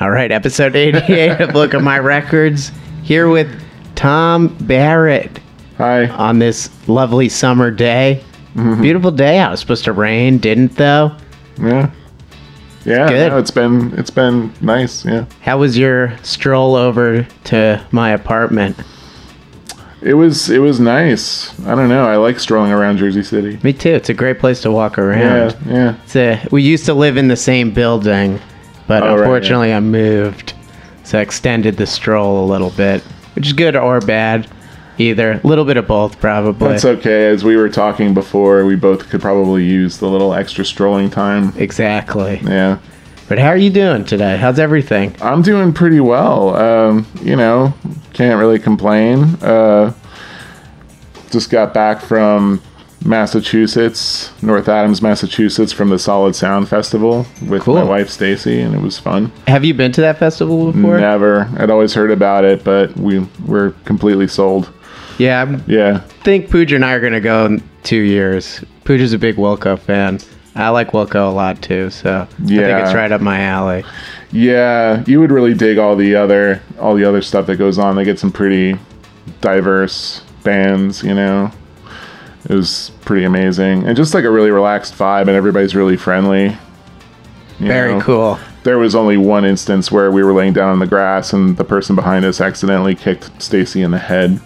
All right, episode 88 of Look at My Records. Here with Tom Barrett Hi. on this lovely summer day. Mm-hmm. Beautiful day out. It was supposed to rain, didn't though. Yeah. Yeah. Good. no, it's been it's been nice. Yeah. How was your stroll over to my apartment? It was it was nice. I don't know. I like strolling around Jersey City. Me too. It's a great place to walk Yeah. around. Yeah. It's a, we used to live in the same building, but Oh, right, unfortunately I moved. So I extended the stroll a little bit, which is good or bad. Either. A little bit of both, probably. That's okay. As we were talking before, we both could probably use the little extra strolling time. exactly. Yeah. But how are you doing today? How's everything? I'm doing pretty well. Um, you know, can't really complain. Uh, just got back from Massachusetts, North Adams, Massachusetts, from the Solid Sound Festival with my wife Stacy, and it was fun. Have you been to that festival before? Never. I'd always heard about it, but we were completely sold. Yeah, I Yeah. think Pooja and I are going to go in two years. Pooja's a big Wilco fan. I like Wilco a lot too, so I think Yeah. it's right up my alley. Yeah, you would really dig all the other all the other stuff that goes on. They get some pretty diverse bands, you know. It was pretty amazing. And just like a really relaxed vibe and everybody's really friendly. Very know. cool. There was only one instance where we were laying down on the grass and the person behind us accidentally kicked Stacy in the head.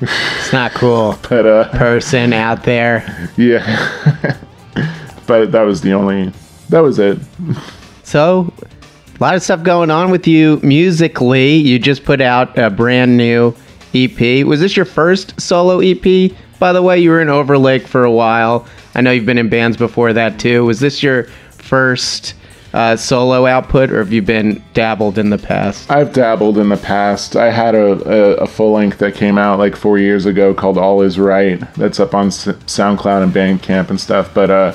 It's not cool. But uh Person out there. yeah. but that was the only that was it. So, a lot of stuff going on with you musically. You just put out a brand new EP. Was this your first solo EP? By the way, you were in Overlake for a while. I know you've been in bands before that too. Was this your first uh, solo output, or have you been dabbled in the past? I've dabbled in the past. I had a, a, a full length that came out like four years ago called All Is Right. That's up on S- SoundCloud and Bandcamp and stuff. But uh,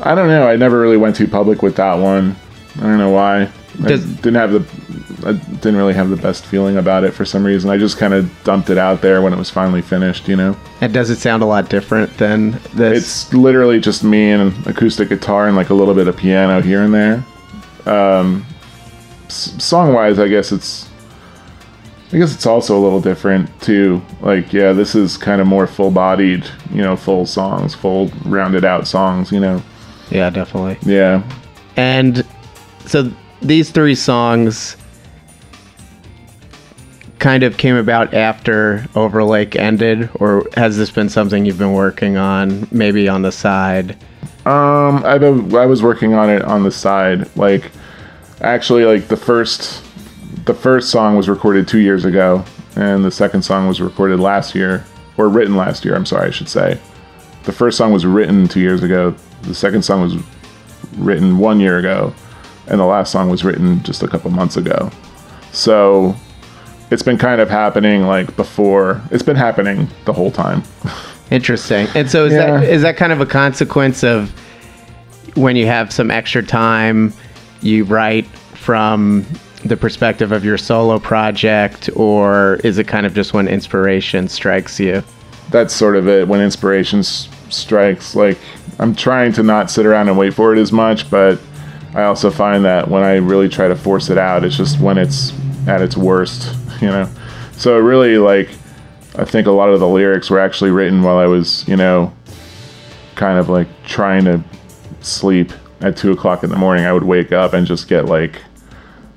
I don't know. I never really went too public with that one. I don't know why. Does- I didn't have the. I didn't really have the best feeling about it for some reason. I just kind of dumped it out there when it was finally finished. You know, And does it sound a lot different than this? it's literally just me and an acoustic guitar and like a little bit of piano here and there. Um, s- song wise, I guess it's. I guess it's also a little different too. Like, yeah, this is kind of more full bodied, you know, full songs, full rounded out songs, you know. yeah, definitely. Yeah. And so these three songs kind of came about after Overlake ended, or has this been something you've been working on, maybe on the side? Um, I I was working on it on the side. Like, actually, like the first, the first song was recorded two years ago, and the second song was recorded last year, or written last year. I'm sorry, I should say. The first song was written two years ago. The second song was written one year ago, and the last song was written just a couple months ago. So, it's been kind of happening like before. It's been happening the whole time. Interesting. And so is Yeah. that is that kind of a consequence of when you have some extra time, you write from the perspective of your solo project, or is it kind of just when inspiration strikes you? that's sort of it when inspiration s- strikes like i'm trying to not sit around and wait for it as much but i also find that when i really try to force it out it's just when it's at its worst you know? So really like i think a lot of the lyrics were actually written while i was you know kind of like trying to sleep at two o'clock in the morning. I would wake up and just get like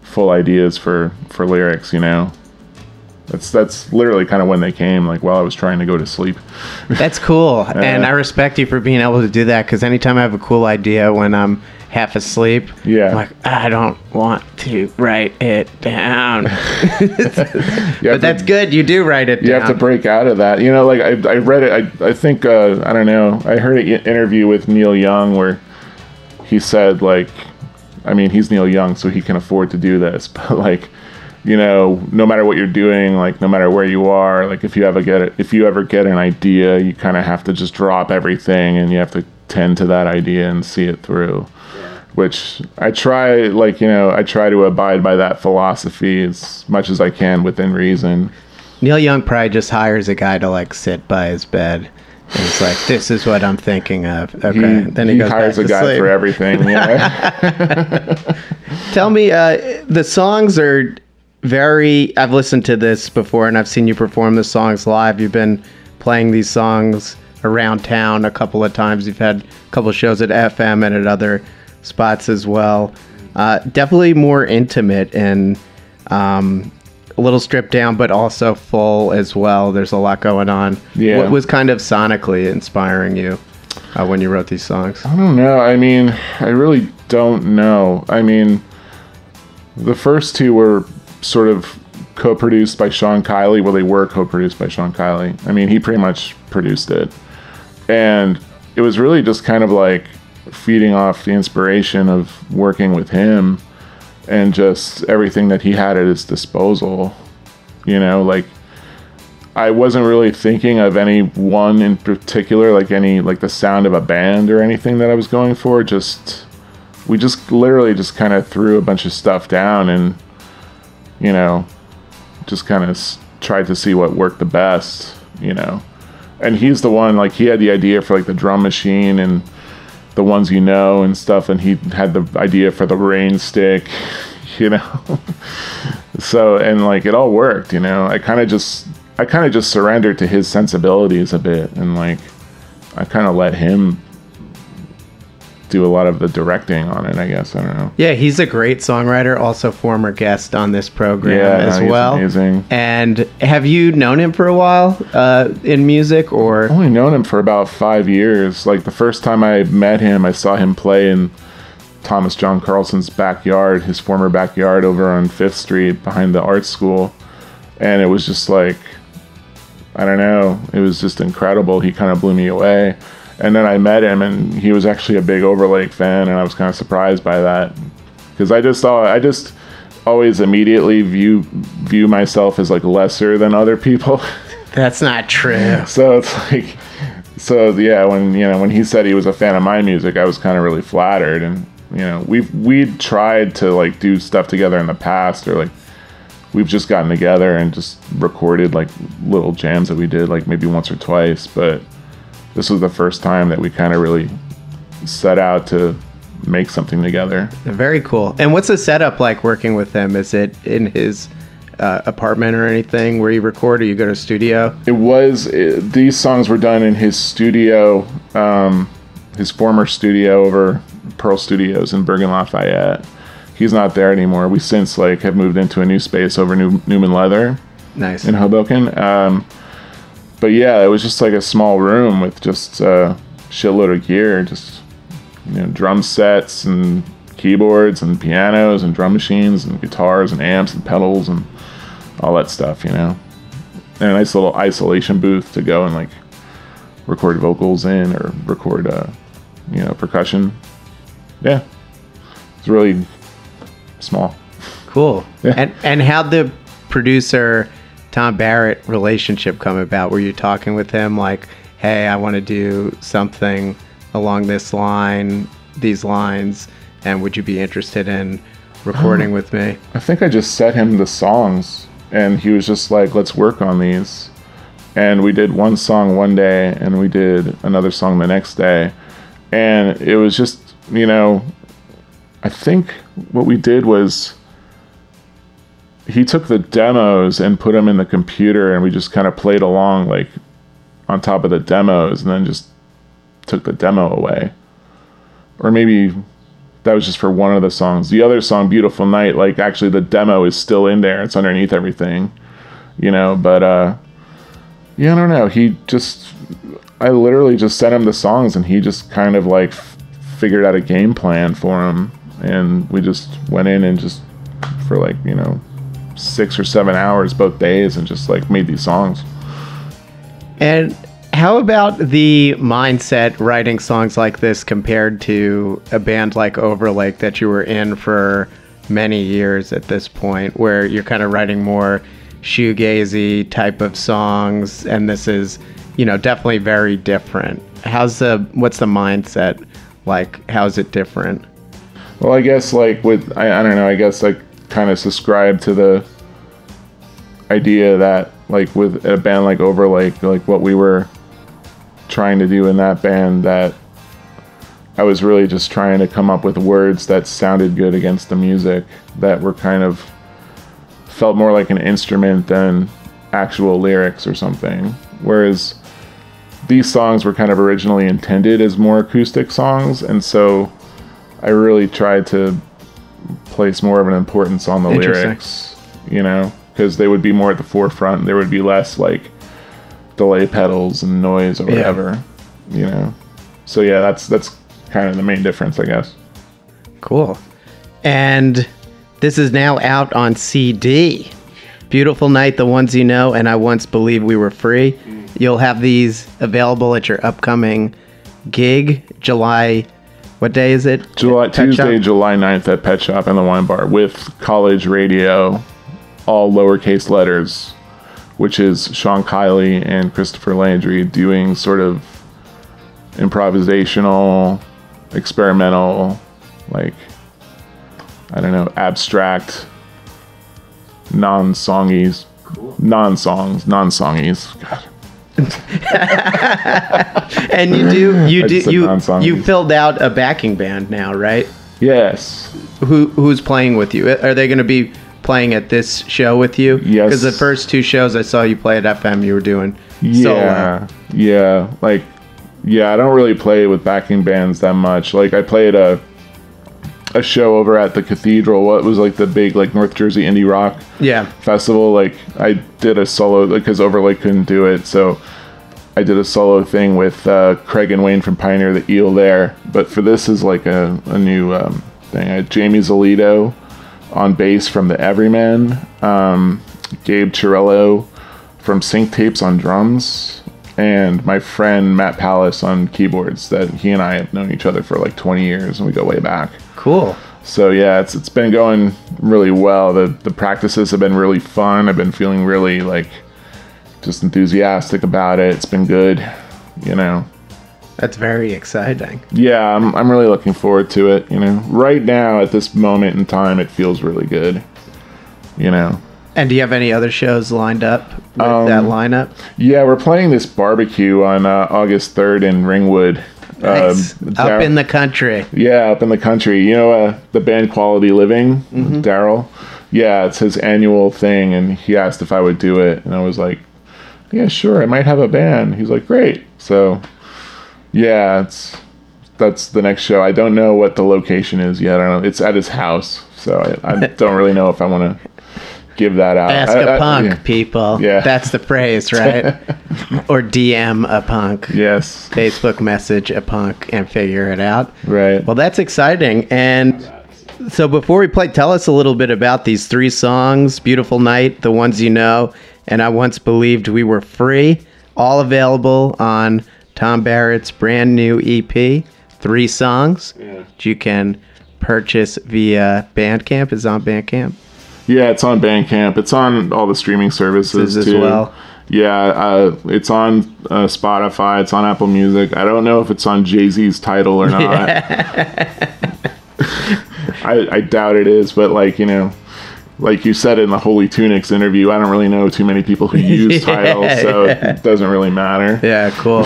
full ideas for for lyrics you know? That's that's literally kind of when they came like while i was trying to go to sleep. That's cool, and Uh, I respect you for being able to do that. Because anytime I have a cool idea when I'm half asleep, Yeah. I'm like I don't want to write it down. But have that's good. You do write it you down. You have to break out of that. You know, like I, I read it. I, I think uh, I don't know. I heard an interview with Neil Young where he said like, I mean, he's Neil Young, so he can afford to do this. But like, you know, no matter what you're doing, like no matter where you are, like if you ever get it, if you ever get an idea, you kind of have to just drop everything and you have to tend to that idea and see it through. Which I try, like you know, I try to abide by that philosophy as much as I can within reason. Neil Young probably just hires a guy to like sit by his bed. And he's like, "This is what I'm thinking of." Okay, he, then he, he goes hires back a to guy sleep. for everything. Yeah. Tell me, uh, the songs are very. I've listened to this before, and I've seen you perform the songs live. You've been playing these songs around town a couple of times. You've had a couple of shows at FM and at other spots as well. Uh, definitely more intimate and um, a little stripped down, but also full as well. There's a lot going on. Yeah. What was kind of sonically inspiring you uh, when you wrote these songs? I don't know. I mean, I really don't know. I mean, the first two were sort of co-produced by Sean Kiley. Well, they were co-produced by Sean Kiley. I mean, he pretty much produced it, and it was really just kind of like feeding off the inspiration of working with him and just everything that he had at his disposal. You know, like I wasn't really thinking of any one in particular, like any like the sound of a band or anything that I was going for. Just we just literally just kind of threw a bunch of stuff down and you know just kind of s- tried to see what worked the best. You know, and he's the one like he had the idea for like the drum machine and the ones you know and stuff and he had the idea for the rain stick you know? So and like it all worked you know? I kind of just i kind of just surrendered to his sensibilities a bit and like i kind of let him do a lot of the directing on it i guess i don't know Yeah, he's a great songwriter, also former guest on this program Yeah, as no, he's well. amazing. And have you known him for a while uh, in music, or I've only known him for about five years. Like the first time I met him, I saw him play in Thomas John Carlson's backyard, his former backyard over on Fifth Street behind the art school. And it was just like, I don't know, it was just incredible. He kind of blew me away. And then I met him, and he was actually a big Overlake fan, and I was kind of surprised by that because I just thought I just always immediately view view myself as like lesser than other people. that's not true? So it's like, so yeah, when you know when he said he was a fan of my music, I was kind of really flattered, and you know we've we'd tried to like do stuff together in the past, or like we've just gotten together and just recorded like little jams that we did like maybe once or twice, but this was the first time that we kind of really set out to make something together. Very cool. And what's the setup like working with him? Is it in his uh, apartment or anything where you record, or you go to a studio? It was it, these songs were done in his studio, um, his former studio over Pearl Studios in Bergen Lafayette. He's not there anymore. We since like have moved into a new space over New, Newman Leather Nice. in Hoboken. Um, but yeah, it was just like a small room with just a shitload of gear, just you know, drum sets and keyboards and pianos and drum machines and guitars and amps and pedals and all that stuff, you know. And a nice little isolation booth to go and like record vocals in or record, uh, you know, percussion. Yeah, it's really small. Cool. Yeah. And and how'd the producer Tom Barrett relationship come about? Were you talking with him like, "Hey, I want to do something along this line, these lines, and would you be interested in recording um, with me?" I think I just set him the songs, and he was just like, "Let's work on these." And we did one song one day, and we did another song the next day, and it was just, you know, I think what we did was he took the demos and put them in the computer, and we just kind of played along like on top of the demos, and then just took the demo away, or maybe that was just for one of the songs. The other song, Beautiful Night, like actually the demo is still in there. It's underneath everything, you know, but uh yeah, I don't know. He just I literally just sent him the songs and he just kind of like f- figured out a game plan for him and we just went in and just for like, you know, 6 or 7 hours both days and just like made these songs. And how about the mindset writing songs like this compared to a band like Overlake that you were in for many years at this point, where you're kind of writing more shoegazy type of songs, and this is, you know, definitely very different. How's the what's the mindset like? How's it different? Well, I guess like with I, I don't know. I guess like kind of subscribe to the idea that like with a band like Overlake, like what we were trying to do in that band, that I was really just trying to come up with words that sounded good against the music that were kind of felt more like an instrument than actual lyrics or something. Whereas these songs were kind of originally intended as more acoustic songs, and so I really tried to place more of an importance on the lyrics, you know, because they would be more at the forefront. There would be less like delay pedals and noise or Yeah. whatever, you know. So yeah, that's that's kind of the main difference, I guess. Cool. And this is now out on CD. Beautiful Night, The Ones You Know, and I Once Believed We Were Free. Mm. You'll have these available at your upcoming gig, July. What day is it? July Pet Shop? Tuesday, July 9th at Pet Shop and the Wine Bar with College Radio, all lowercase letters, which is Sean Kiley and Christopher Landry doing sort of improvisational, experimental, like I don't know, abstract, non-songies, non-songs, non-songies. God. And you do you do you you filled out a backing band now, right? Yes. Who who's playing with you? Are they going to be playing at this show with you? Yes. Because the first two shows I saw you play at FM, you were doing solo. Yeah, yeah. Like, yeah, I don't really play with backing bands that much. Like, I played a a show over at the Cathedral. What was like the big like North Jersey indie rock Yeah. festival? Like, I did a solo because Overlake couldn't do it, so I did a solo thing with uh, Craig and Wayne from Pioneer the Eel there. But for this is like a, a new um, thing. I had Jamie Zolito on bass from the Everyman, um, Gabe Chirello from Sync Tapes on drums, and my friend Matt palace on keyboards. That he and I have known each other for like 20 years, and we go way back. Cool. So yeah, it's it's been going really well. The the practices have been really fun. I've been feeling really like just enthusiastic about it. It's been good, you know. That's very exciting. Yeah, I'm I'm really looking forward to it, you know. Right now at this moment in time it feels really good. You know. And do you have any other shows lined up with Um, that lineup? Yeah, we're playing this barbecue on uh, August 3rd in Ringwood. Nice. Um, Up in the country. Yeah, up in the country. You know uh, the band Quality Living, Daryl? Yeah, it's his annual thing, and he asked if I would do it, and I was like, "Yeah, sure. I might have a band." He's like, "Great." So, yeah, it's that's the next show. I don't know what the location is yet. I don't know. It's at his house, so I, I don't really know if I want to give that out. Ask I- a I- punk, yeah. people. Yeah. That's the phrase, right? or DM a punk. Yes. Facebook message a punk and figure it out. Right. Well, that's exciting. And so before we play, tell us a little bit about these three songs Beautiful Night, The Ones You Know, and I Once Believed We Were Free. All available on Tom Barrett's brand new EP. Three songs Yeah. that you can purchase via Bandcamp. Is on Bandcamp? Yeah, it's on Bandcamp. It's on all the streaming services As too. well? Yeah, uh, it's on uh, Spotify. It's on Apple Music. I don't know if it's on Jay Z's Tidal or not. I, I doubt it is, but like you know, like you said in the Holy Tunics interview, I don't really know too many people who use titles, so Yeah. it doesn't really matter. Yeah, cool.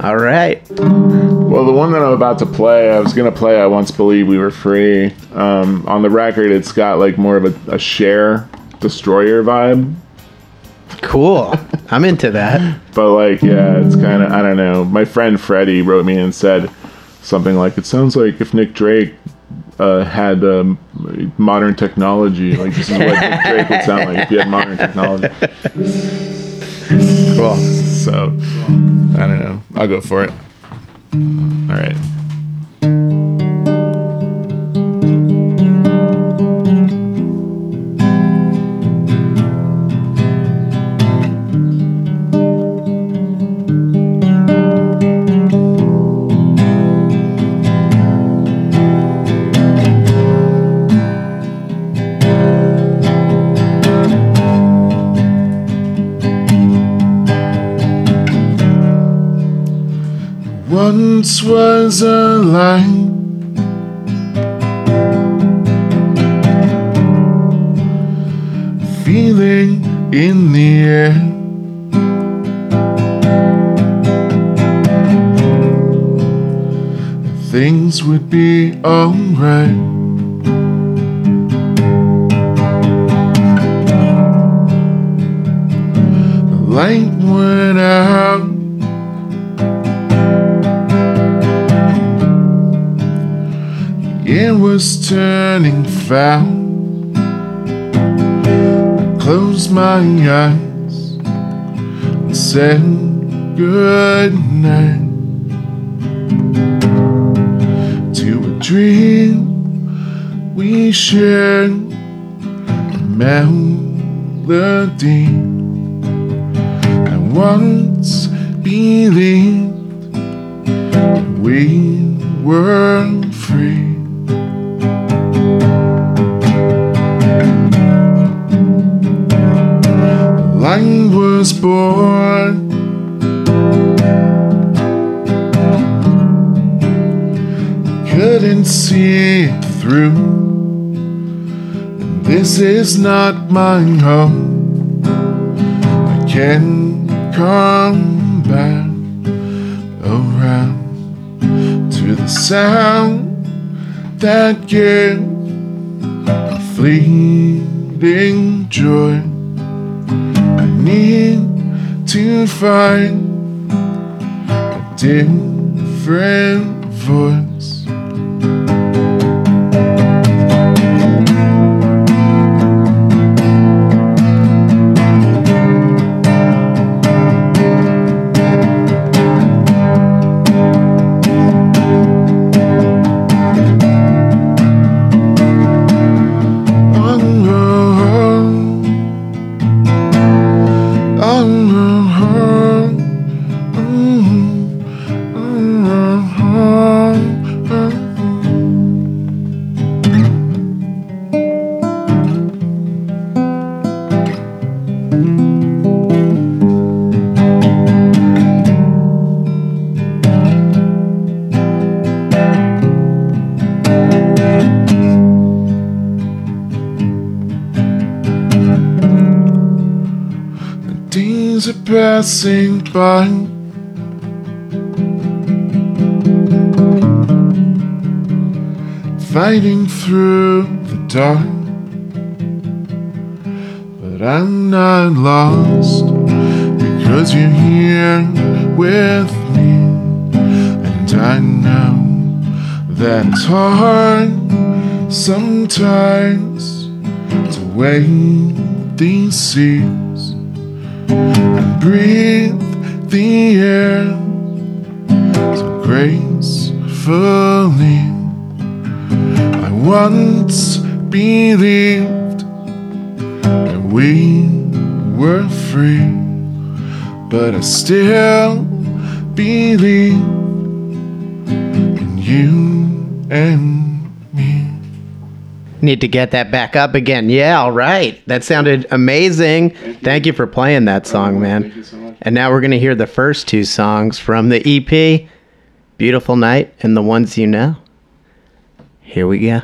All right. Well, the one that I'm about to play, I was gonna play. I once believed we were free. Um, on the record, it's got like more of a, a share destroyer vibe. Cool. I'm into that. But like, yeah, it's kind of I don't know. My friend Freddie wrote me and said something like, "It sounds like if Nick Drake uh, had um, modern technology, like this is what Drake would sound like if he had modern technology." Cool. So I don't know. I'll go for it. All right. Once was a light. Feeling in the air. things would be alright. The light went out. Was turning foul. Closed my eyes and said good night to a dream we shared a melody. I once believed we were free. Light was born. Couldn't see it through. And this is not my home. I can come back around to the sound that gave a fleeting joy. I need to find a different voice. Dark. But I'm not lost because you're here with me. And I know that it's hard sometimes to wait these seas and breathe the air so gracefully. I once believed that we were free, but I still believe in you and me. Need to get that back up again. Yeah, all right. That sounded amazing. Thank you, for playing that song, man. Thank you so much. And now we're going to hear the first two songs from the EP Beautiful Night and The Ones You Know. Here we go.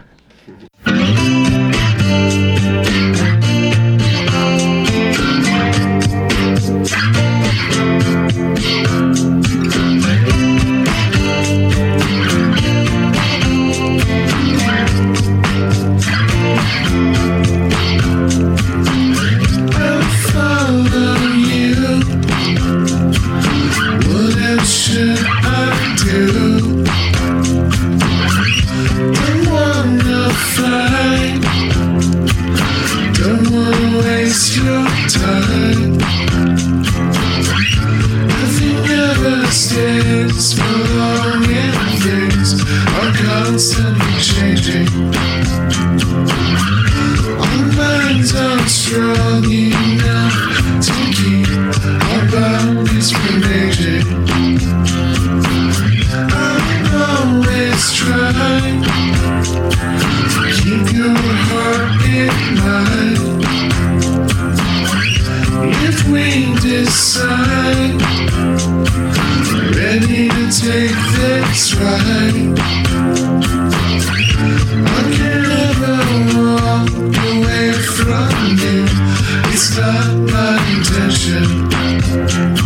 My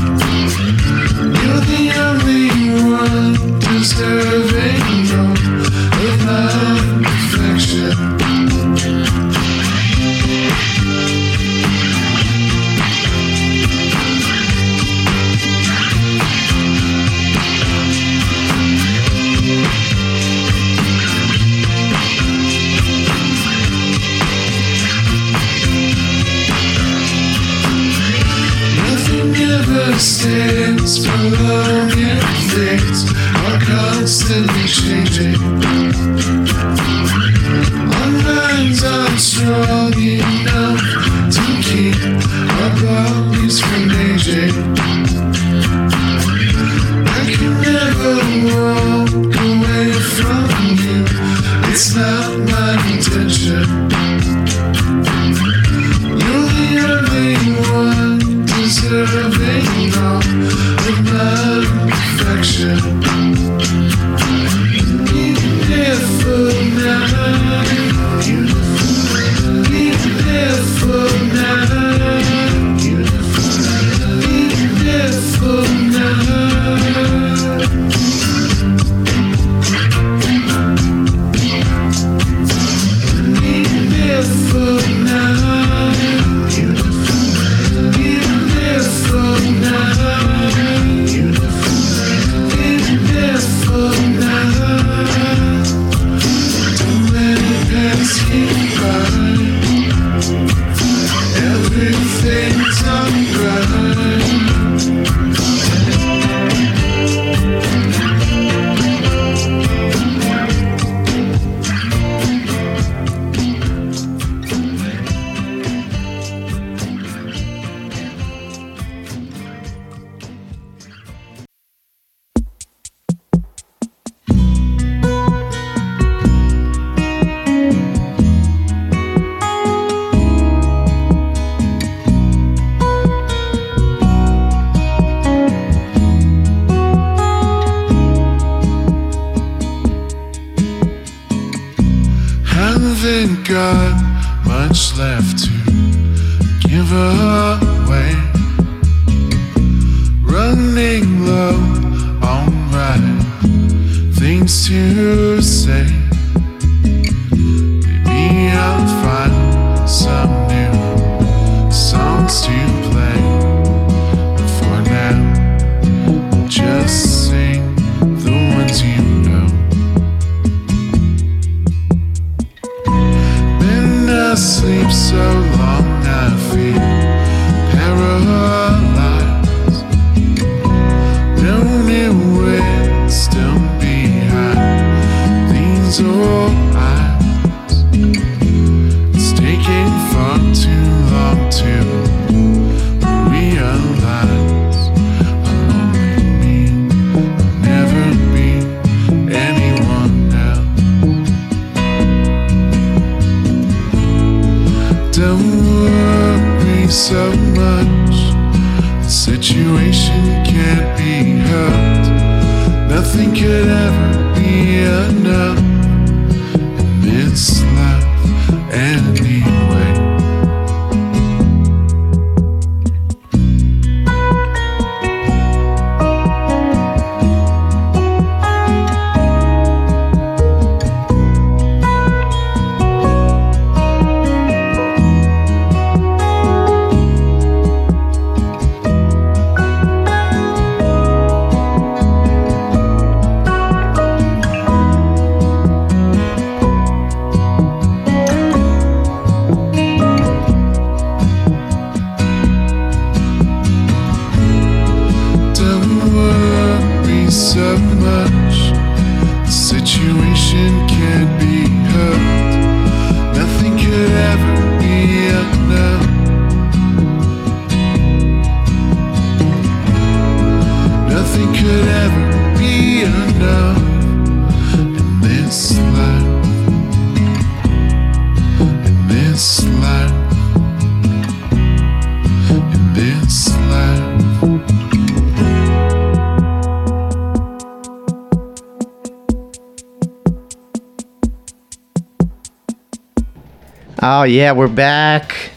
yeah, we're back.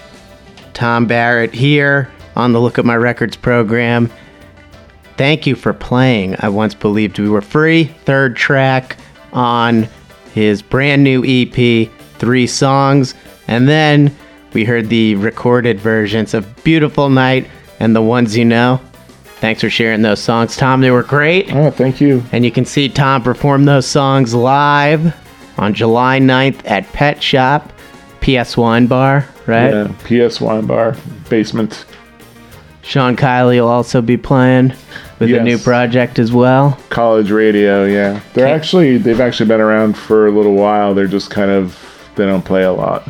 Tom Barrett here on the Look at My Records program. Thank you for playing. I once believed we were free. Third track on his brand new EP, three songs. And then we heard the recorded versions of Beautiful Night and The Ones You Know. Thanks for sharing those songs, Tom. They were great. Oh, thank you. And you can see Tom perform those songs live on July 9th at Pet Shop. PS Wine Bar, right? Yeah, PS Wine Bar, basement. Sean Kiley will also be playing with yes. a new project as well. College radio, yeah. They're actually they've actually been around for a little while. They're just kind of they don't play a lot.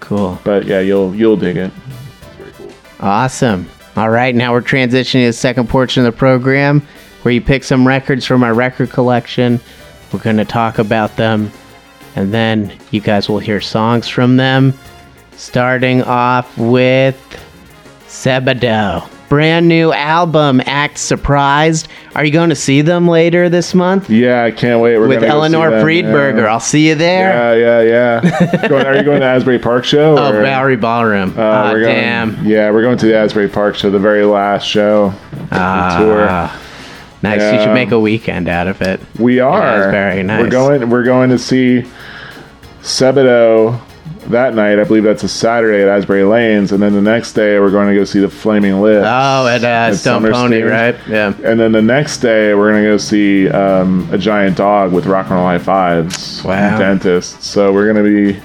Cool. But yeah, you'll you'll dig it. Cool. Awesome. All right, now we're transitioning to the second portion of the program where you pick some records from our record collection. We're going to talk about them and then you guys will hear songs from them. Starting off with Sebadoh. Brand new album, Act Surprised. Are you going to see them later this month? Yeah, I can't wait. We're with gonna go see Eleanor Friedberger. Yeah. I'll see you there. Yeah, yeah, yeah. going, are you going to Asbury Park show? Oh, Bowery Ballroom. Uh, Ah, going, damn. Yeah, we're going to the Asbury Park show, the very last show. of the tour. Ah, Nice. You should make a weekend out of it. We are. Asbury, nice. We're going. We're going to see Sebadoh that night. I believe that's a Saturday at Asbury Lanes, and then the next day we're going to go see the Flaming Lips. Oh, at, uh, at Stone Pony, Stage. right? Yeah. And then the next day we're going to go see um, a giant dog with Rock and Roll High Fives. Wow. Dentist. So we're going to be.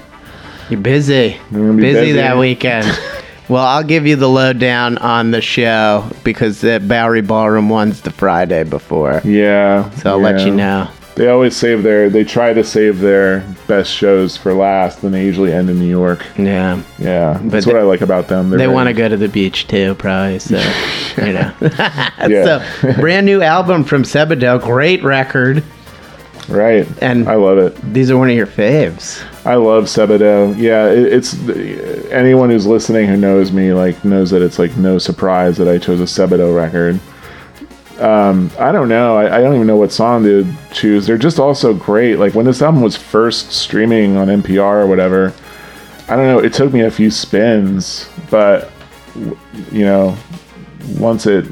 You're busy. be busy, busy. that weekend. well, I'll give you the lowdown on the show because the Bowery Ballroom one's the Friday before. Yeah. So I'll let you know. They always save their. They try to save their best shows for last, and they usually end in New York. Yeah. Yeah, that's they- what I like about them. They're They want to go to the beach too, probably. So, you know. Yeah. so, brand new album from Sebadoh. Great record. right, And- I love it. These are one of your faves. I love Sebadoh. Yeah, it, it's anyone who's listening who knows me like knows that it's like no surprise that I chose a Sebadoh record. Um, I don't know. I, I don't even know what song to choose. They're just all so great. Like when this album was first streaming on NPR or whatever, I don't know. It took me a few spins, but you know, once it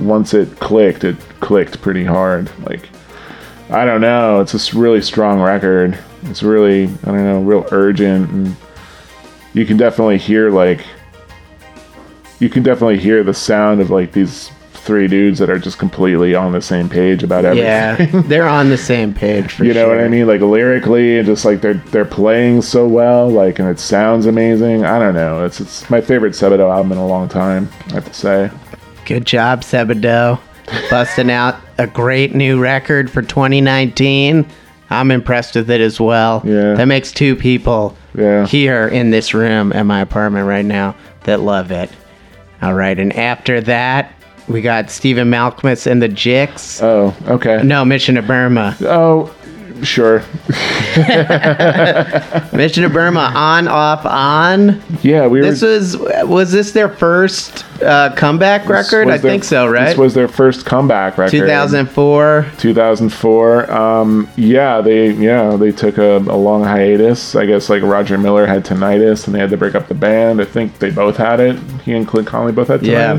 once it clicked, it clicked pretty hard. Like I don't know. It's a s- really strong record. It's really I don't know, real urgent, and you can definitely hear like you can definitely hear the sound of like these three dudes that are just completely on the same page about everything. Yeah, they're on the same page for You know sure. what I mean? Like lyrically, and just like they're they're playing so well, like, and it sounds amazing. I don't know. It's it's my favorite Sebadoh album in a long time. I have to say. Good job, Sebadoh. Busting out a great new record for 2019. I'm impressed with it as well. Yeah. That makes two people Yeah. here in this room at my apartment right now that love it. All right, and after that, we got Stephen Malkmus and the Jicks. Oh, okay. no, Mission to Burma. Oh, sure. Mission to Burma, on, off, on. Yeah, we were. This was was this their first uh, comeback record? I their- think so, right? This was their first comeback record. 2004. 2004. Um, yeah, they yeah they took a, a long hiatus. I guess like Roger Miller had tinnitus, and they had to break up the band. I think they both had it. He and Clint Conley both had Yeah.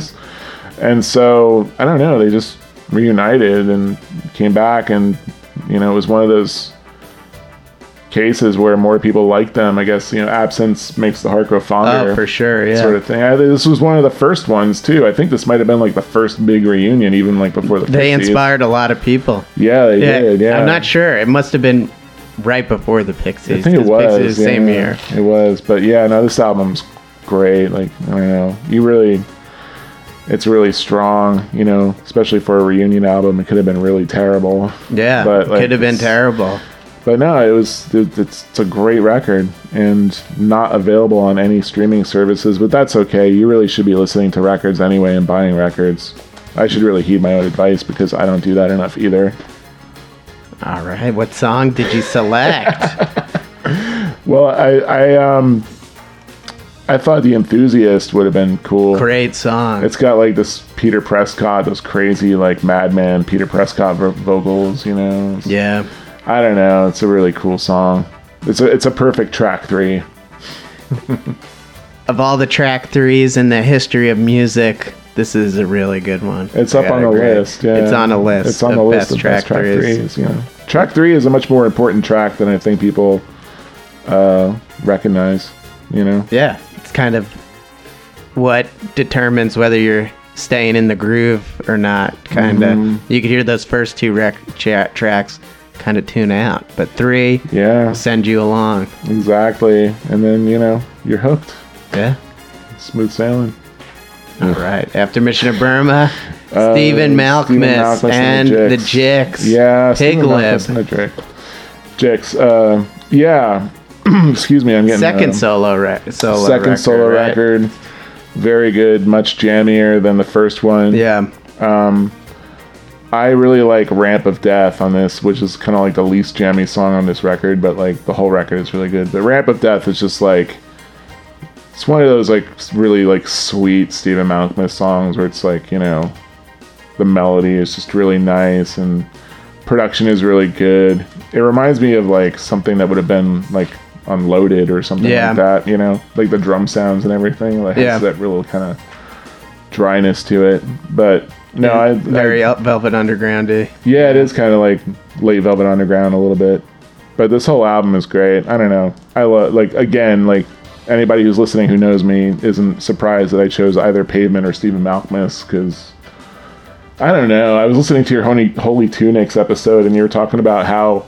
And so I don't know. They just reunited and came back, and you know it was one of those cases where more people liked them. I guess you know absence makes the heart grow fonder Oh, for sure, yeah. sort of thing. I, this was one of the first ones too. I think this might have been like the first big reunion, even like before the. They 50s. inspired a lot of people. Yeah, they did. Yeah, I'm not sure. It must have been right before the Pixies. I think it was Pixies the same year. It was, but yeah, no, this album's great. Like I don't know, you really, it's really strong. You know, especially for a reunion album, it could have been really terrible. Yeah, But, like, could have been terrible. But no, it was it, it's, it's a great record and not available on any streaming services. But that's okay. You really should be listening to records anyway and buying records. I should really heed my own advice because I don't do that enough either. All right, what song did you select? Well, I I um I thought the enthusiast would have been cool. Great song. It's got like this Peter Prescott, those crazy like madman Peter Prescott vo- vocals. You know, It's- yeah. I don't know. It's a really cool song. It's a it's a perfect track three. Of all the track threes in the history of music, this is a really good one. It's I up on gotta the agree. list. Yeah. It's on a list. It's on the list of track best track threes. threes. Track three is a much more important track than I think people uh, recognize. You know. Yeah, kind of what determines whether you're staying in the groove or not. Kind of. Mm-hmm. You could hear those first two rec- cha- tracks kind of tune out, but three Yeah, send you along. exactly. And then you know you're hooked. Yeah. Smooth sailing. All right. After Mission of Burma, Uh, Stephen Malkmus, Stephen Malkmus and the Jicks. Yeah, Pig Lib. And. Jicks. Uh, yeah. Excuse me, I'm getting Second um, solo, re- solo second record. solo right? record. Very good, much jammier than the first one. Yeah. I really like Ramp of Death on this, which is kind of like the least jammy song on this record, but like the whole record is really good. But Ramp of Death is just like it's one of those like really like sweet Stephen Malkmus songs where it's like you know the melody is just really nice and production is really good. It reminds me of like something that would have been like unloaded or something Yeah. like that. You know, like the drum sounds and everything. Like Yeah. has that real kind of dryness to it, but. No, I, I Very up Velvet Undergroundy. yeah, it is kind of like late Velvet Underground a little bit, but this whole album is great. I don't know. I love like again like anybody who's listening who knows me isn't surprised that I chose either Pavement or Stephen Malkmus because I don't know. I was listening to your Holy, Holy Tunics episode and you were talking about how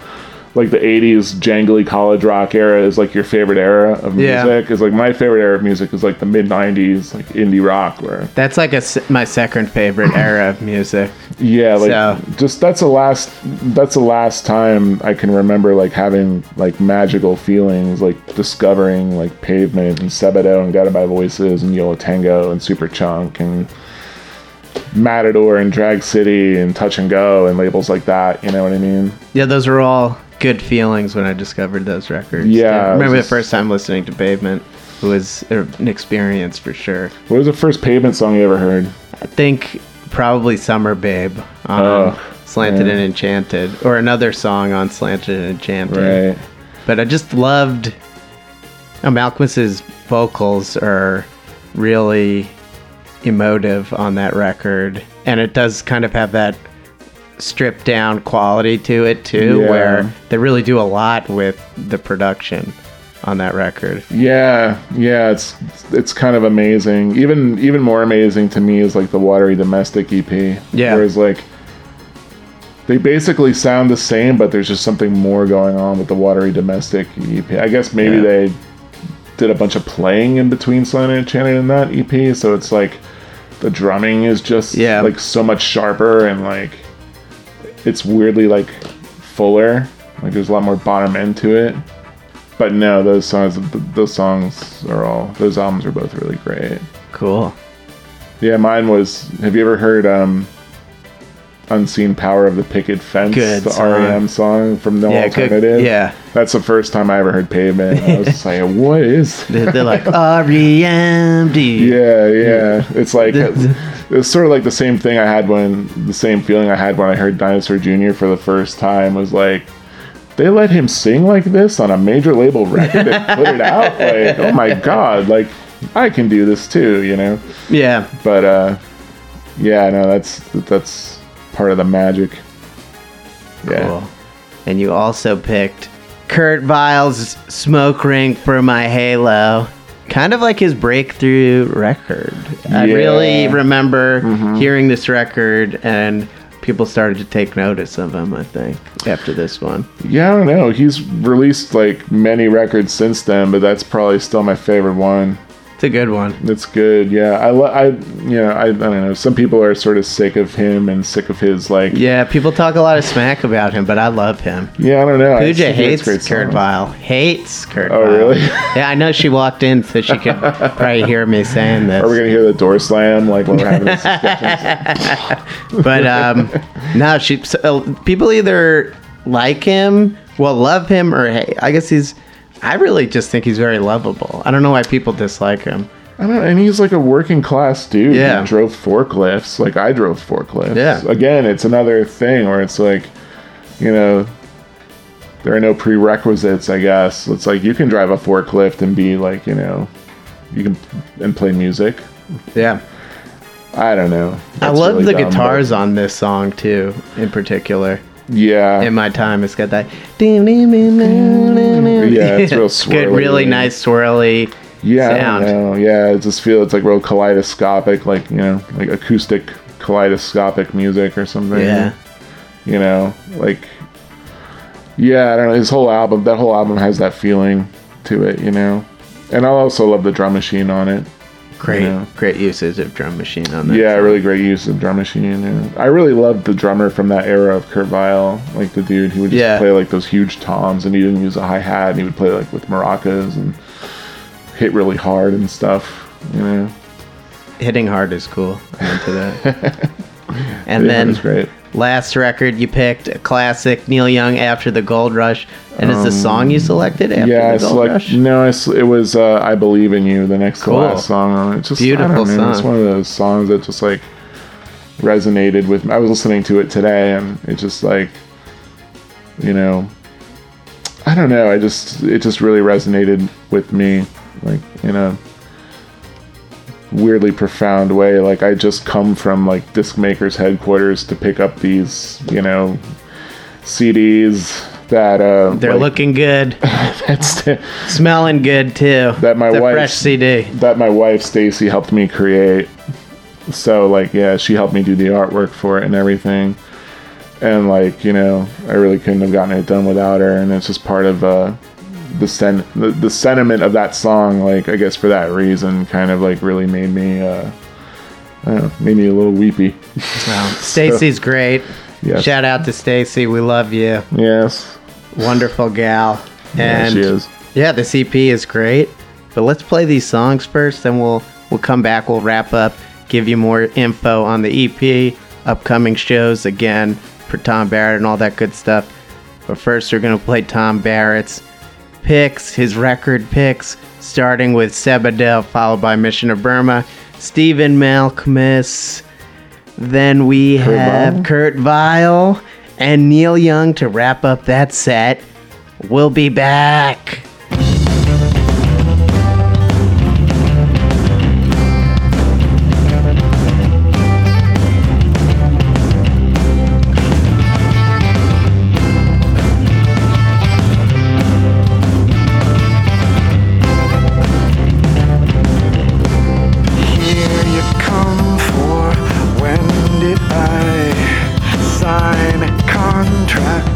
like the 80s jangly college rock era is like your favorite era of music Yeah. Is like my favorite era of music is like the mid 90s like indie rock where That's like a, my second favorite era of music. Yeah, like So- just that's the last that's the last time I can remember like having like magical feelings, like discovering like Pavement and Sebadoh and Guided by Voices and Yo La Tengo and Super Chunk and Matador and Drag City and Touch and Go and labels like that. You know what I mean? Yeah, those were all good feelings when I discovered those records. Yeah, I remember just- the first time listening to Pavement. It was an experience for sure. What was the first Pavement song you ever heard? I think probably Summer Babe um, on Oh, Slanted yeah. and Enchanted, or another song on Slanted and Enchanted. Right. But I just loved Malkmus's vocals are really emotive on that record, and it does kind of have that stripped down quality to it too, Yeah. where they really do a lot with the production on that record. Yeah, yeah, it's it's kind of amazing. Even even more amazing to me is like the Watery Domestic EP. Yeah. Whereas like they basically sound the same, but there's just something more going on with the Watery Domestic EP. I guess maybe Yeah. they did a bunch of playing in between Slanted and Enchanted in that EP, so it's like the drumming is just Yeah. like so much sharper and like it's weirdly like fuller. Like there's a lot more bottom end to it. But no, those songs, those songs are all, those albums are both really great. Cool. Yeah, mine was. Have you ever heard um, "Unseen Power of the Picket Fence"? Good the song. REM song from No Yeah, good- Alternative. yeah. that's the first time I ever heard Pavement. I was just like, "What is?" They're, like REMD. Yeah, yeah. It's like it's sort of like the same thing I had when the same feeling I had when I heard Dinosaur Jr. for the first time was like they let him sing like this on a major label record and put it out. Like, oh my god, like I can do this too, you know. Yeah. But uh yeah, no, that's that's part of the magic. Yeah. Cool. And you also picked Kurt Vile's Smoke Ring for My Halo. Kind of like his breakthrough record. I Yeah. really remember mm-hmm. hearing this record and people started to take notice of him, I think, after this one. Yeah, I don't know. He's released like many records since then, but that's probably still my favorite one. It's a good one. It's good. Yeah, I, lo- I, you know, I, I don't know. Some people are sort of sick of him and sick of his like. Yeah, people talk a lot of smack about him, but I love him. Yeah, I don't know. Pooja hates Kurt. Vile. Hates Kurt Oh, Vile. really? yeah, I know she walked in so she could probably hear me saying this. Are we gonna hear the door slam like when we're having this discussion? but um no she so, people either like him well love him or hey, i guess he's i really just think he's very lovable i don't know why people dislike him I don't. And he's like a working class dude. Yeah. Who drove forklifts. Like I drove forklifts. Yeah. Again, it's another thing where it's like, you know, there are no prerequisites. I guess it's like you can drive a forklift and be like, you know, you can and play music. yeah I don't know. i love really the dumb, guitars but- on this song too in particular Yeah. in my time it's got that Yeah, it's real swirly. good really nice swirly Yeah, sound. I don't know. Yeah, I just feel it's like real kaleidoscopic, like you know, like acoustic kaleidoscopic music or something. yeah You know, like yeah, I don't know. His whole album, that whole album has that feeling to it, you know. And I also love the drum machine on it. Great, know. great uses of drum machine on that. Yeah, song. really great use of drum machine. Yeah. I really loved the drummer from that era of Kurt Vile. Like the dude, he would just Yeah. play like those huge toms, and he didn't use a hi hat, and he would play like with maracas and hit really hard and stuff. You know, Hitting hard is cool. I'm into that. and Yeah, then it was great. Last record you picked, a classic Neil Young after the Gold Rush, and it's the song you selected after Um, yeah, the it's Gold like Rush. no, it was uh, "I Believe in You," the next to last song on it. It's just Beautiful don't know, It's one of those songs that just like resonated with. me. I was listening to it today, and it just like, you know, I don't know. I just it just really resonated with me, like in a weirdly profound way. Like I just come from like disc makers headquarters to pick up these, you know, CDs that uh They're like, looking good, that's smelling good too. That my wife- fresh CD. that my wife Stacy helped me create. So like yeah, she helped me do the artwork for it and everything. And like, you know, I really couldn't have gotten it done without her and it's just part of uh the sen- the, the sentiment of that song like I guess for that reason kind of like really made me uh I don't know, made me a little weepy. Wow. Stacy's great. Yes. Shout out to Stacy. We love you. Yes. Wonderful gal. Yeah, she is. Yeah, the CP is great. But let's play these songs first, then we'll we'll come back, we'll wrap up, give you more info on the EP, upcoming shows again for Tom Barrett and all that good stuff. But first we're gonna play Tom Barrett's picks, his record picks, starting with Sebadoh, followed by Mission of Burma, Stephen Malkmus. Then we Kurt have Vile? Kurt Vile and Neil Young to wrap up that set. We'll be back. Sign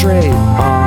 concentrate on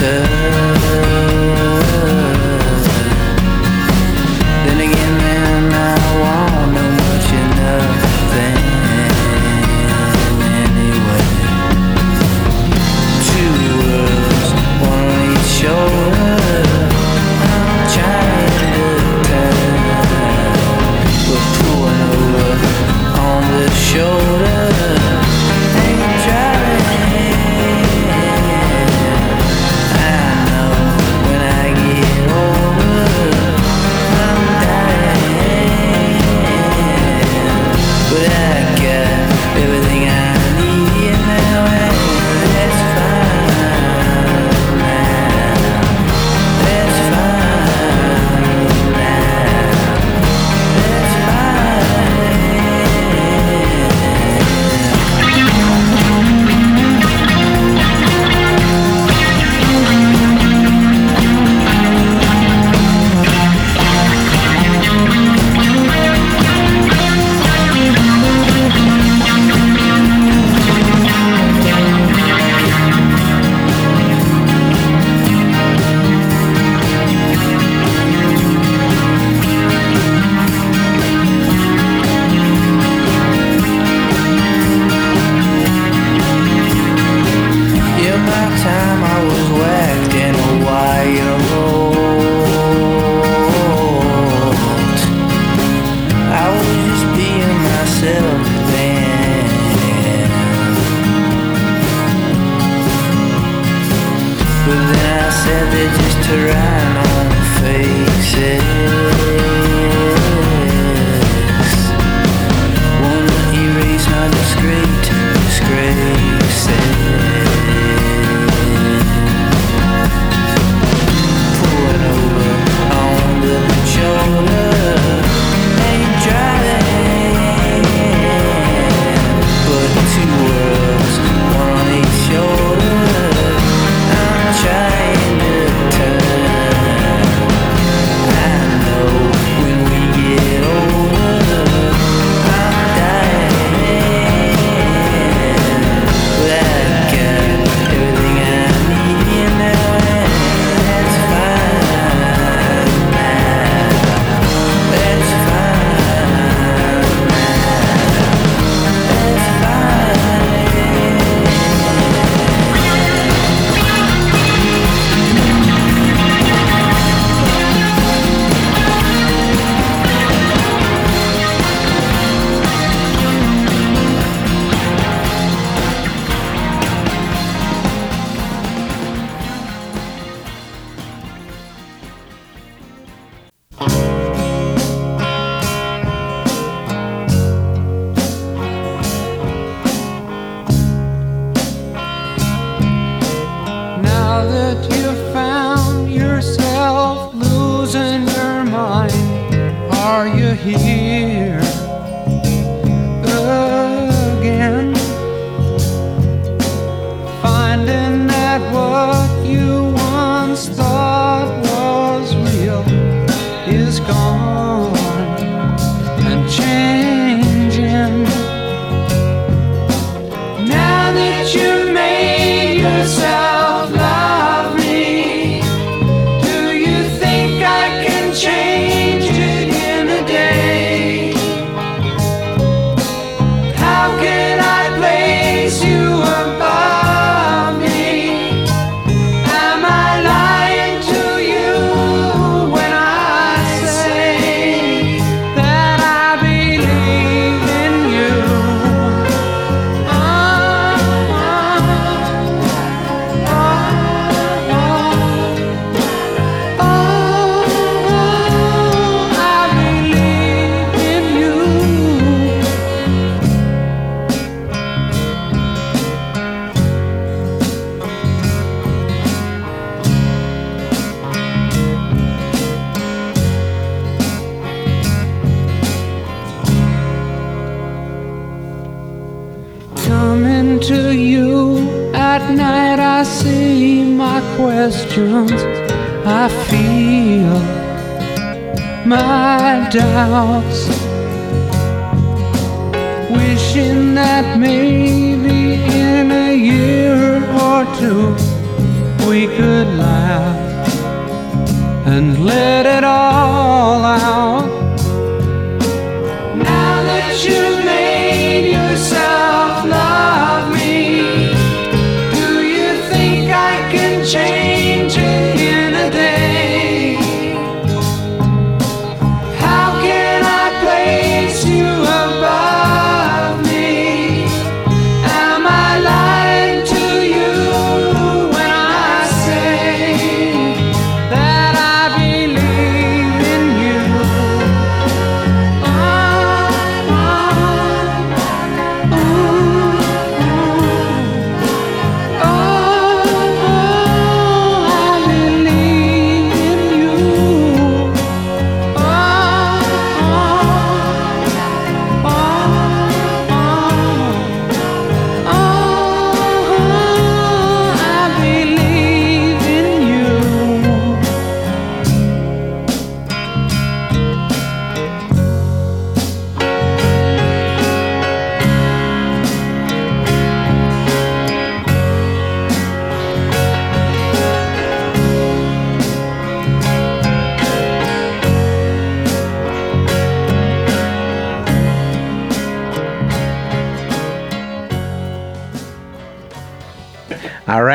better.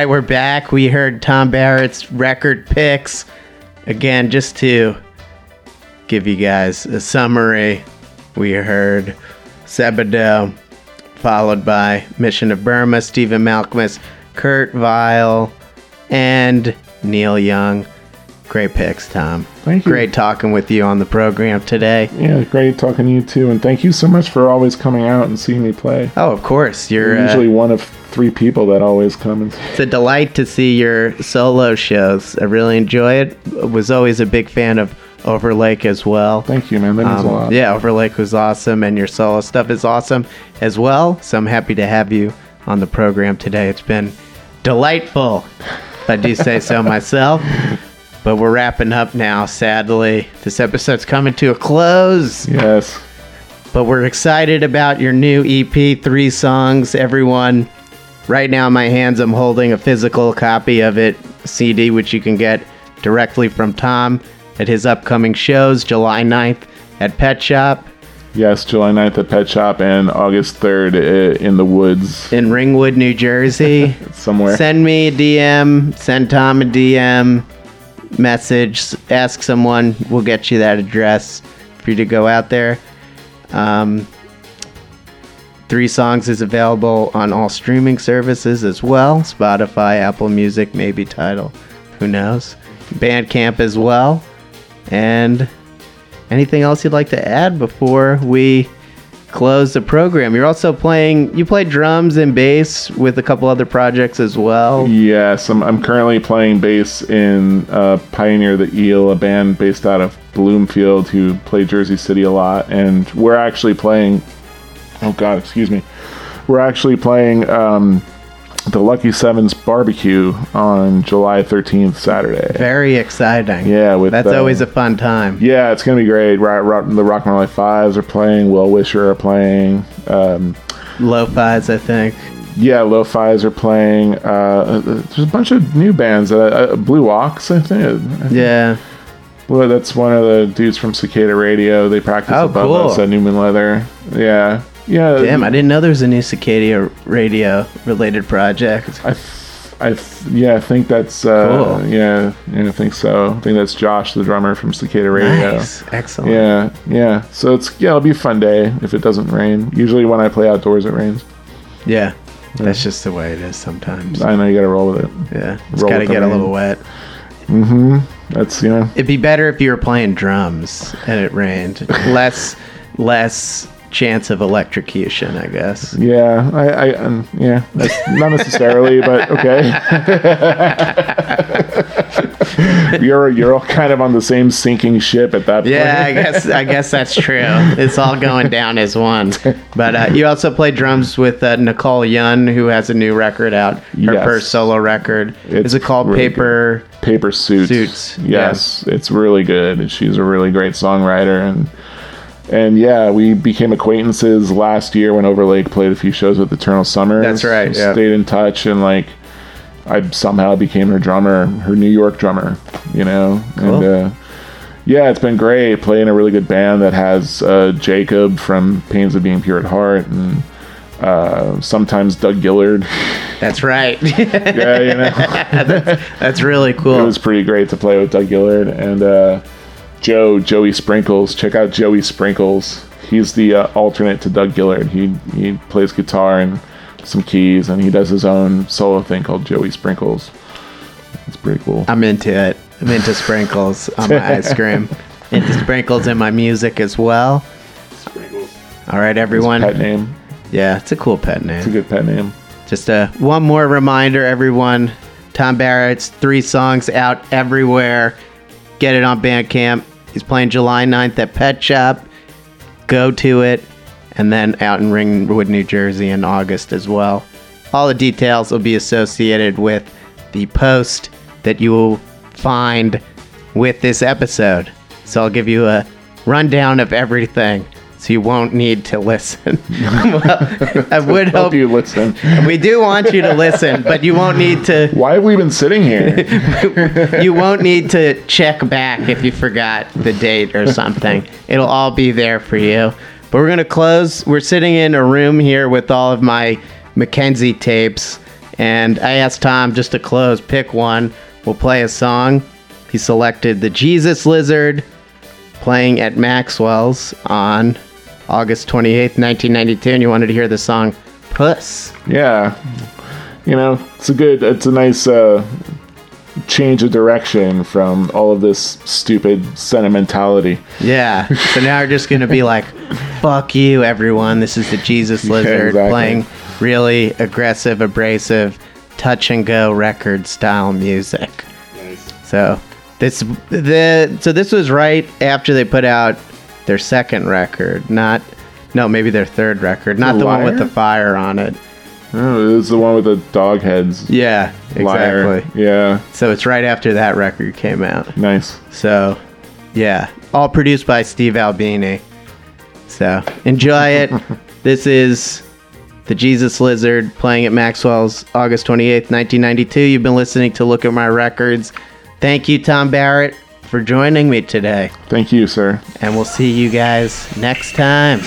right, we're back. We heard Tom Barrett's record picks. Again, just to give you guys a summary, we heard Sebadoh, followed by Mission of Burma, Stephen Malkmus, Kurt Vile, and Neil Young. Great picks, Tom. Thank you. Great talking with you on the program today. Yeah, great talking to you too, and thank you so much for always coming out and seeing me play. Oh, of course. You're You're uh, usually one of three people that always come and It's a delight to see your solo shows. I really enjoy it. Was always a big fan of Overlake as well. thank you, man. That means a Um, lot. yeah, Overlake was awesome, and your solo stuff is awesome as well. So I'm happy to have you on the program today. It's been delightful, if I do say so myself. But we're wrapping up now, sadly. This episode's coming to a close. Yes. But we're excited about your new EP, Three Songs. Everyone, right now in my hands, I'm holding a physical copy of it, CD, which you can get directly from Tom at his upcoming shows, July 9th at Pet Shop Yes, July 9th at Pet Shop and August 3rd uh, in the woods in Ringwood, New Jersey. somewhere. send me a DM, send Tom a DM, message, ask someone. We'll get you that address for you to go out there. Um, Three Songs is available on all streaming services as well Spotify, Apple Music, maybe Tidal. Who knows? Bandcamp as well. And anything else you'd like to add before we close the program? You're also playing, you play drums and bass with a couple other projects as well. Yes, I'm, I'm currently playing bass in uh, Pioneer the Eel, a band based out of Bloomfield who play Jersey City a lot. And we're actually playing, oh God, excuse me. We're actually playing um, the Lucky Sevens barbecue on July 13th, Saturday. Very exciting. Yeah, with That's always a fun time. Yeah, it's gonna be great. Rock, rock, the Rock My Life Fives are playing. Will Wisher are playing. Um, Lo-fi's, I think. yeah, Lo-Fi's are playing. Uh, there's a bunch of new bands. Uh, Blue Ox, I think. Yeah. Well, that's one of the dudes from Cicada Radio. They practice Oh, above cool. us at Newman Leather. Yeah, yeah. Damn, I didn't know there was a new Cicada radio related project. I, f- I f- yeah, I think that's. Uh, Cool. Yeah, yeah, I think so. I think that's Josh, the drummer from Cicada Radio. Nice. Excellent. Yeah, yeah. So it's yeah, it'll be a fun day if it doesn't rain. Usually when I play outdoors, it rains. Yeah. That's just the way it is sometimes. I know you got to roll with it. Yeah. It's got to get a little wet. Mm-hmm. That's you know. It'd be better if you were playing drums and it rained. less less chance of electrocution, I guess. Yeah, I, I um, yeah, that's not necessarily, but okay. you're you're all kind of on the same sinking ship at that point. Yeah, I guess I guess that's true. It's all going down as one. But uh, you also play drums with uh, Nicole Yun, who has a new record out. Her Yes. first solo record. It's Is it called really Paper? Paper suits. Suits, Yes, it's really good. She's a really great songwriter and. And yeah, we became acquaintances last year when Overlake played a few shows with Eternal Summer. That's right, yeah. Stayed in touch and like I somehow became her drummer, her New York drummer, you know. Cool. And uh, yeah, it's been great playing a really good band that has uh, Jacob from Pains of Being Pure at Heart and uh, sometimes Doug Gillard. That's right. yeah, you know. that's really cool. it was pretty great to play with Doug Gillard and uh, Joe Joey Sprinkles. Check out Joey Sprinkles. He's the uh, alternate to Doug Gillard. He he plays guitar and some keys, and he does his own solo thing called Joey Sprinkles. It's pretty cool. I'm into it. I'm into sprinkles on my ice cream. Into sprinkles in my music as well. Sprinkles. All right, everyone. Pet name. Yeah, it's a cool pet name. It's a good pet name. Just uh, one more reminder, everyone. Tom Barrett's three songs out everywhere. Get it on Bandcamp. He's playing July 9th at Pet Shop. Go to it. And then out in Ringwood, New Jersey in August as well. All the details will be associated with the post that you will find with this episode. So I'll give you a rundown of everything so you won't need to listen. well, I would Hope hope you listen. we do want you to listen, but you won't need to Why have we been sitting here? you won't need to check back if you forgot the date or something. It'll all be there for you. But we're gonna close. We're sitting in a room here with all of my Mackenzie tapes, and I asked Tom just to close, pick one. We'll play a song. He selected the Jesus Lizard, playing at Maxwell's on August 28th, 1992, and you wanted to hear the song Puss. yeah, you know, it's a good, it's a nice, uh, change of direction from all of this stupid sentimentality. Yeah. So now we're just gonna be like, "Fuck you, everyone." This is the Jesus Lizard exactly. playing really aggressive, abrasive, touch and go record style music. So this the so this was right after they put out their second record, not no maybe their third record, not The the one with the fire on it. Oh, this is the one with the dog heads. Yeah, Liar. exactly. Yeah, So it's right after that record came out. nice. So, yeah, all produced by Steve Albini. So, enjoy it. this is the Jesus Lizard playing at Maxwell's August 28th, 1992. You've been listening to Look at My Records. Thank you, Tom Barrett, for joining me today. Thank you, sir. And we'll see you guys next time.